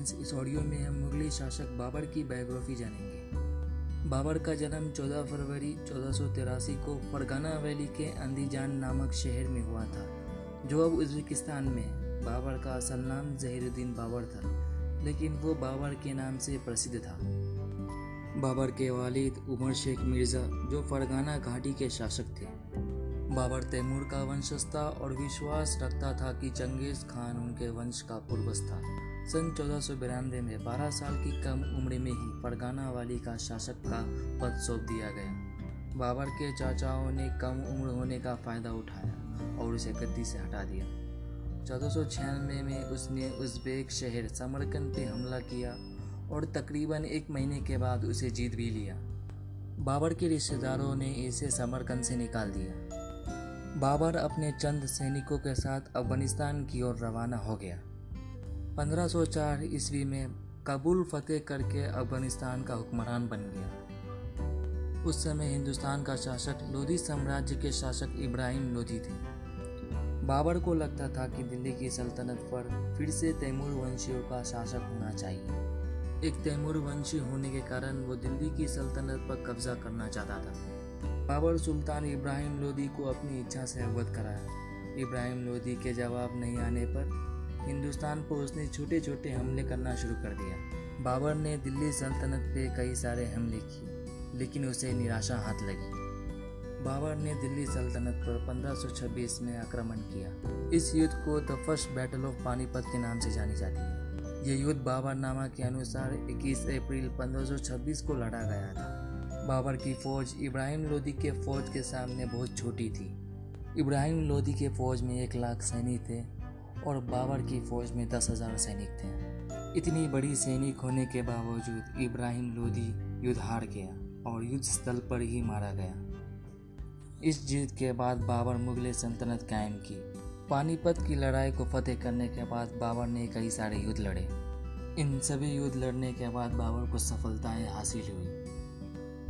Friends इस audio में हम मुगली शासक बाबर की बायोग्राफी जानेंगे। बाबर का जन्म 14 फरवरी चौदह को फरगाना वैली के अंदीजान नामक शहर में हुआ था, जो अब उज्बेकिस्तान में बाबर का असल नाम जहीरुद्दीन बाबर था, लेकिन वो बाबर के नाम से प्रसिद्ध था। बाबर के वालिद उमर शेख मिर्ज़ा, जो फरगाना घाटी के शासक थे। बाबर तैमूर का वंशज था और विश्वास रखता था कि चंगेज खान उनके वंश का पूर्वज था। सन चौदह सौ बिरानवे में 12 साल की कम उम्र में ही फरगाना वाली का शासक का पद सौंप दिया गया। बाबर के चाचाओं ने कम उम्र होने का फ़ायदा उठाया और उसे गद्दी से हटा दिया। चौदह सौ छियानवे में उसने उज्बेक शहर समरकंद पे हमला किया और तकरीबन एक महीने के बाद उसे जीत भी लिया। बाबर के रिश्तेदारों ने इसे समरकंद से निकाल दिया। बाबर अपने चंद सैनिकों के साथ अफ़गानिस्तान की ओर रवाना हो गया। 1504 ईस्वी में काबुल फतेह करके अफ़गानिस्तान का हुक्मरान बन गया। उस समय हिंदुस्तान का शासक लोधी साम्राज्य के शासक इब्राहिम लोधी थे। बाबर को लगता था कि दिल्ली की सल्तनत पर फिर से तैमूर वंशियों का शासक होना चाहिए। एक तैमूर वंशी होने के कारण वो दिल्ली की सल्तनत पर कब्जा करना चाहता था। बाबर सुल्तान इब्राहिम लोधी को अपनी इच्छा से अवगत कराया। इब्राहिम लोधी के जवाब नहीं आने पर हिंदुस्तान पर उसने छोटे छोटे हमले करना शुरू कर दिया। बाबर ने दिल्ली सल्तनत पे कई सारे हमले किए, लेकिन उसे निराशा हाथ लगी। बाबर ने दिल्ली सल्तनत पर 1526 में आक्रमण किया। इस युद्ध को the first battle of Panipat के नाम से जानी जाती है। यह युद्ध बाबर नामा के अनुसार 21 अप्रैल 1526 को लड़ा गया था। बाबर की फौज इब्राहिम लोदी के फौज के सामने बहुत छोटी थी। इब्राहिम लोदी के फौज में एक लाख सैनिक थे। और बाबर की फौज में दस हज़ार सैनिक थे। इतनी बड़ी सैनिक होने के बावजूद इब्राहिम लोधी युद्ध हार गया और युद्ध स्थल पर ही मारा गया। इस जीत के बाद बाबर मुगल सल्तनत कायम की। पानीपत की लड़ाई को फतेह करने के बाद बाबर ने कई सारे युद्ध लड़े। इन सभी युद्ध लड़ने के बाद बाबर को सफलताएँ हासिल हुई।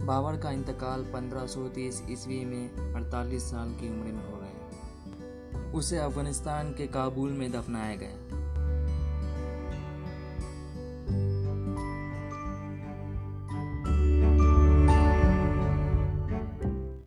बाबर का इंतकाल 1530 ईस्वी में 48 साल की उम्र में हो गया। उसे अफ़गानिस्तान के काबुल में दफनाया गया